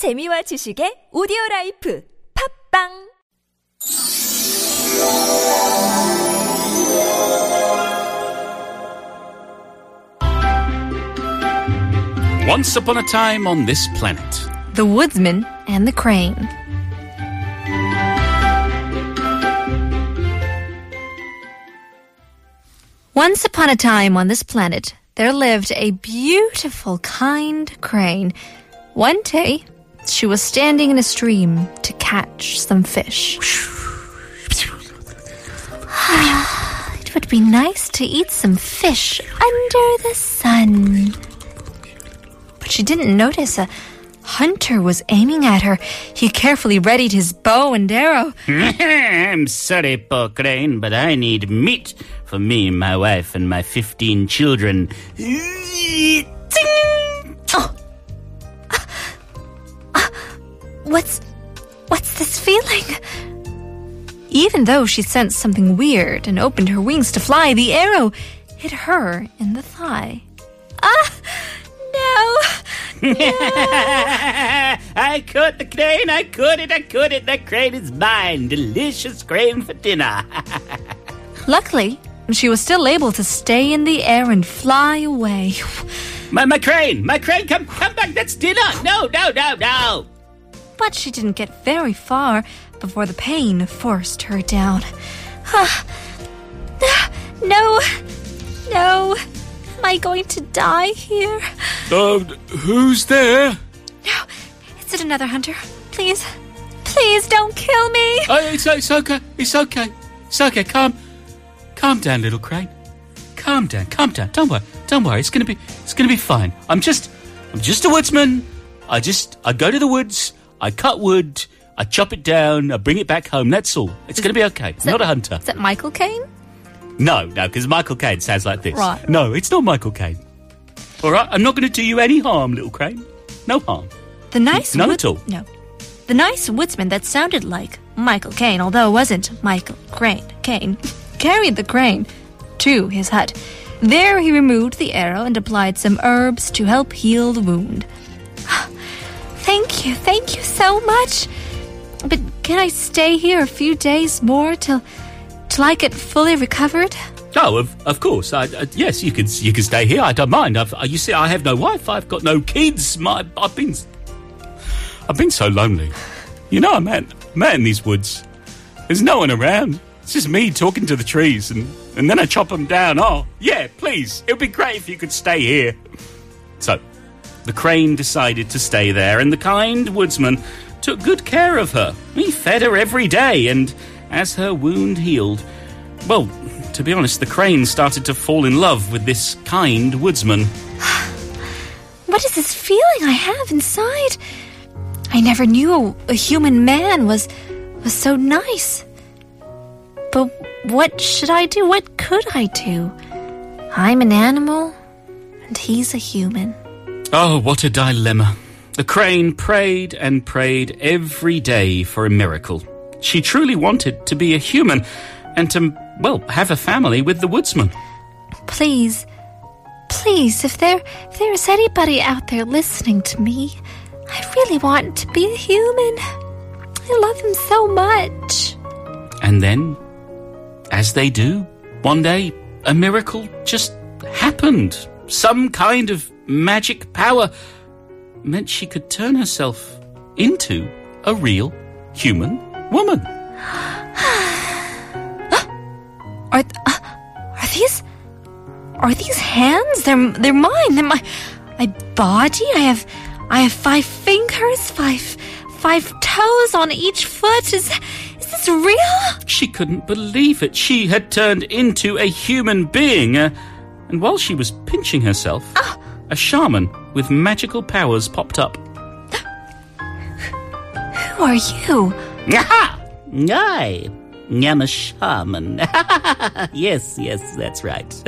재미와 지식의 오디오 라이프 팝빵 Once upon a time on this planet. The Woodsman and the Crane. Once upon a time on this planet, there lived a beautiful, kind crane. One day, she was standing in a stream to catch some fish. it would be nice to eat some fish under the sun. But she didn't notice a hunter was aiming at her. He carefully readied his bow and arrow. I'm sorry, poor crane, but I need meat for me, my wife, and my 15 children. What's what's this feeling? Even though she sensed something weird and opened her wings to fly, the arrow hit her in the thigh. Ah, no. no. I caught the crane, I caught it, I caught it. The crane is mine. Delicious crane for dinner. Luckily, she was still able to stay in the air and fly away. my, my crane, my crane, come, come back. That's dinner. No, no, no, no. But she didn't get very far before the pain forced her down. Ah, no, no. Am I going to die here? Uh, who's there? No. Is it another hunter? Please, please don't kill me. Uh, it's, it's okay. It's okay. It's okay. Calm, calm down, little crane. Calm down. Calm down. Don't worry. Don't worry. It's gonna be. It's gonna be fine. I'm just. I'm just a woodsman. I just. I go to the woods. I cut wood. I chop it down. I bring it back home. That's all. It's gonna be okay. that- Not a hunter. Is that Michael Caine? No, no, because Michael Caine sounds like this. Right. No, it's not Michael Caine. All right. I'm not going to do you any harm, little crane. No harm. The nice None wood- at all. No. The nice woodsman that sounded like Michael Caine, although it wasn't Michael Crane, Caine, carried the crane to his hut. There he removed the arrow and applied some herbs to help heal the wound. Thank you, thank you so much. But can I stay here a few days more till till I get fully recovered? Oh, of, of course. I, uh, yes, you can you can stay here. I don't mind. I've, uh, you see, I have no wife. I've got no kids. My I've been I've been so lonely. You know, I'm in these woods. There's no one around. It's just me talking to the trees, and and then I chop them down. Oh, yeah, please. It would be great if you could stay here. So, the crane decided to stay there, and the kind woodsman took good care of her. He fed her every day, and as her wound healed, well, to be honest, the crane started to fall in love with this kind woodsman. What is this feeling I have inside? I never knew a, a human man was was so nice. But what should I do? What could I do? I'm an animal, and he's a human. Oh, what a dilemma. The crane prayed and prayed every day for a miracle. She truly wanted to be a human and to, well, have a family with the woodsman. Please, please, if there if there's anybody out there listening to me, I really want to be a human. I love him so much. And then, as they do, one day a miracle just happened. Some kind of magic power meant she could turn herself into a real human woman. Are th- uh, are these are these hands? They're they're mine. They're my my body. I have I have five fingers, five five toes on each foot. Is is this real? She couldn't believe it. She had turned into a human being. Uh, and while she was pinching herself, a shaman with magical powers popped up. Who are you? Aha! I am a shaman. yes, yes, that's right.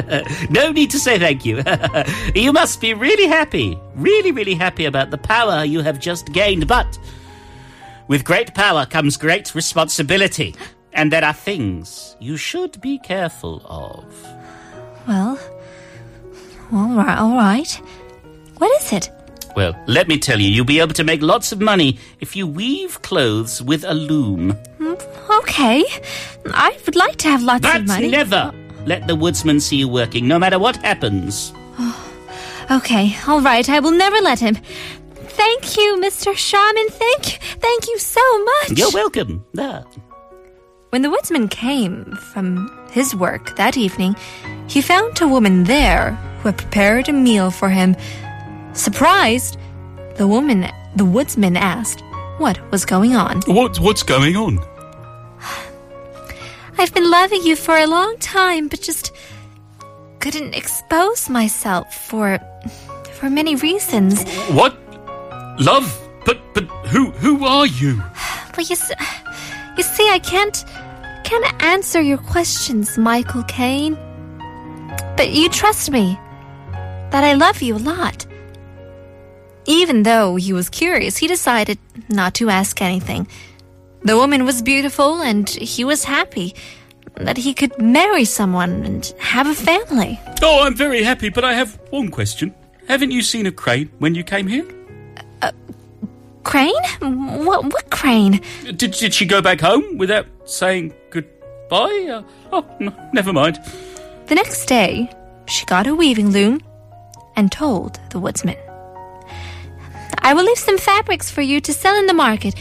no need to say thank you. you must be really happy, really, really happy about the power you have just gained, but with great power comes great responsibility. And there are things you should be careful of. Well, all right, all right. What is it? Well, let me tell you, you'll be able to make lots of money if you weave clothes with a loom. Okay. I would like to have lots of That's money. never let the woodsman see you working, no matter what happens. Okay, all right. I will never let him. Thank you, Mr. Shaman. Thank thank you so much. You're welcome. Ah. When the woodsman came from his work that evening, he found a woman there who had prepared a meal for him. Surprised, the woman the woodsman asked what was going on. What, what's going on? I've been loving you for a long time, but just couldn't expose myself for for many reasons. What? Love? But but who who are you? Well, you, s- you see, I can't can't answer your questions, Michael Caine. But you trust me that I love you a lot. Even though he was curious, he decided not to ask anything. The woman was beautiful, and he was happy that he could marry someone and have a family. Oh, I'm very happy, but I have one question. Haven't you seen a crane when you came here? Crane? What? What crane? Did, did she go back home without saying goodbye? Uh, oh, never mind. The next day, she got a weaving loom and told the woodsman, I will leave some fabrics for you to sell in the market.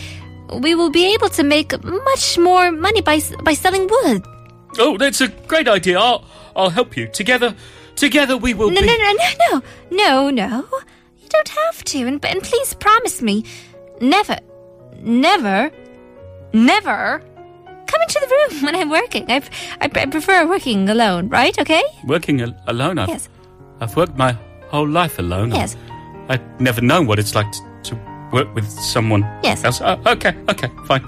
We will be able to make much more money by, by selling wood. Oh, that's a great idea. I'll, I'll help you. Together, together we will No, be. no, no, no, no, no, no. You don't have to. And, and please promise me never, never, never come into the room when I'm working. I, I, I prefer working alone, right? Okay? Working al- alone, I've, Yes. I've worked my whole life alone. Yes. I've never known what it's like to, to work with someone Yes. else. Oh, okay, okay, fine.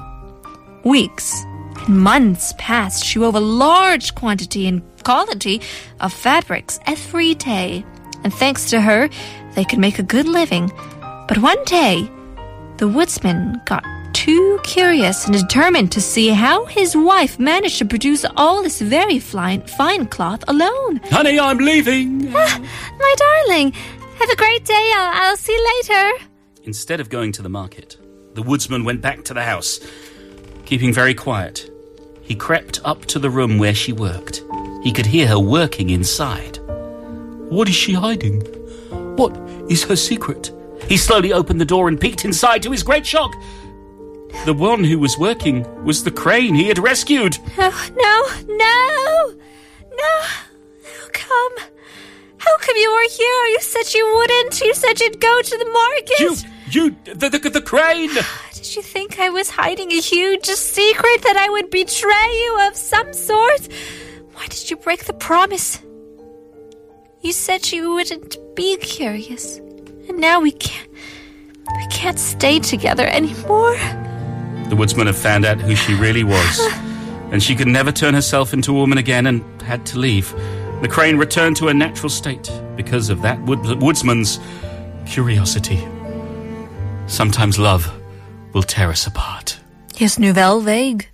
Weeks and months passed. She wove a large quantity and quality of fabrics every day. And thanks to her, they could make a good living. But one day, the woodsman got too curious and determined to see how his wife managed to produce all this very fine, fine cloth alone. Honey, I'm leaving. Ah, my darling, have a great day. I'll, I'll see you later. Instead of going to the market, the woodsman went back to the house, keeping very quiet. He crept up to the room where she worked. He could hear her working inside. What is she hiding? What is her secret? He slowly opened the door and peeked inside to his great shock. The one who was working was the crane he had rescued. Oh, no, no, no. How come? How come you were here? You said you wouldn't. You said you'd go to the market. You, you, the, the, the crane! Ah, did you think I was hiding a huge secret that I would betray you of some sort? Why did you break the promise? You said you wouldn't be curious. And now we can't we can't stay together anymore. The woodsman had found out who she really was, and she could never turn herself into a woman again and had to leave. The crane returned to her natural state because of that wood- woodsman's curiosity. Sometimes love will tear us apart. Yes, Nouvelle Vague.